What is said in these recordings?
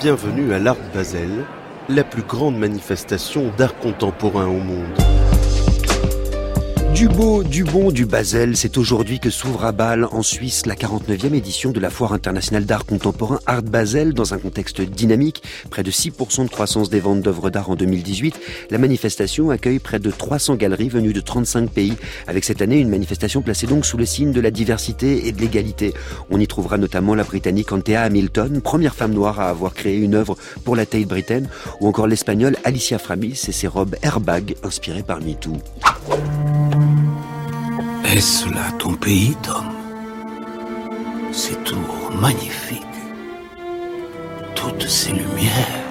Bienvenue à l'Art Basel, la plus grande manifestation d'art contemporain au monde. Du beau, du bon, du Basel, c'est aujourd'hui que s'ouvre à Bâle, en Suisse, la 49e édition de la Foire internationale d'art contemporain Art Basel, dans un contexte dynamique. Près de 6% de croissance des ventes d'œuvres d'art en 2018. La manifestation accueille près de 300 galeries venues de 35 pays, avec cette année une manifestation placée donc sous le signe de la diversité et de l'égalité. On y trouvera notamment la Britannique Anthea Hamilton, première femme noire à avoir créé une œuvre pour la Tate Britain, ou encore l'Espagnole Alicia Framis et ses robes airbag inspirées par MeToo. Est-ce là ton pays, Tom C'est tout magnifique. Toutes ces lumières.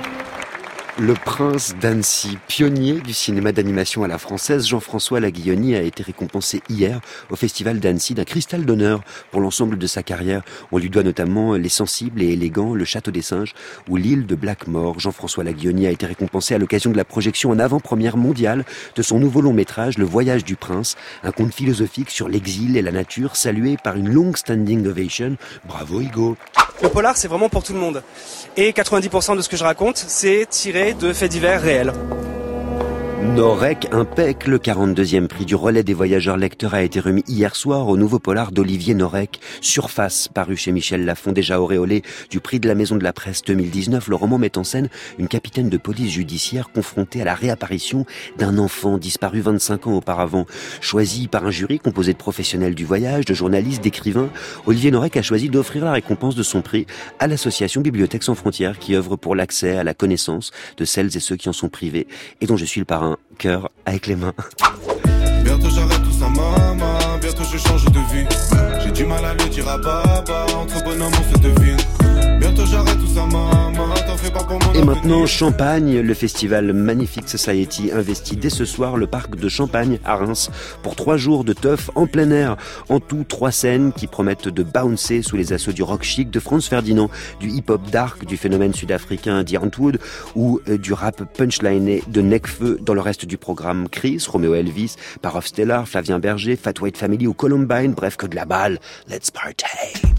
Le prince d'Annecy, pionnier du cinéma d'animation à la française, Jean-François Laguilloni a été récompensé hier au Festival d'Annecy d'un cristal d'honneur pour l'ensemble de sa carrière. On lui doit notamment Les Sensibles et Élégants, Le Château des Singes ou L'île de Blackmore. Jean-François Laguilloni a été récompensé à l'occasion de la projection en avant-première mondiale de son nouveau long métrage Le Voyage du Prince, un conte philosophique sur l'exil et la nature salué par une long standing ovation. Bravo Hugo le polar, c'est vraiment pour tout le monde. Et 90% de ce que je raconte, c'est tiré de faits divers réels. Norec Impec, le 42e prix du relais des voyageurs lecteurs a été remis hier soir au nouveau polar d'Olivier Norek, Surface, paru chez Michel Lafon, déjà auréolé du prix de la Maison de la Presse 2019. Le roman met en scène une capitaine de police judiciaire confrontée à la réapparition d'un enfant disparu 25 ans auparavant. Choisi par un jury composé de professionnels du voyage, de journalistes, d'écrivains, Olivier Norek a choisi d'offrir la récompense de son prix à l'association Bibliothèques sans frontières qui œuvre pour l'accès à la connaissance de celles et ceux qui en sont privés et dont je suis le parrain cœur avec les mains. Bientôt j'arrête tout ça, maman. Bientôt je change de vie. J'ai du mal à le dire à papa. Entre bonhomme, on se devine. Bientôt j'arrête tout ça, maman. Et maintenant, Champagne, le festival Magnifique Society investit dès ce soir le parc de Champagne à Reims pour trois jours de teuf en plein air. En tout, trois scènes qui promettent de bouncer sous les assauts du rock chic de Franz Ferdinand, du hip-hop dark du phénomène sud-africain d'Iantwood ou euh, du rap punchliné de Necfeu dans le reste du programme Chris, Romeo Elvis, Parov Stellar, Flavien Berger, Fat White Family ou Columbine, bref que de la balle. Let's party!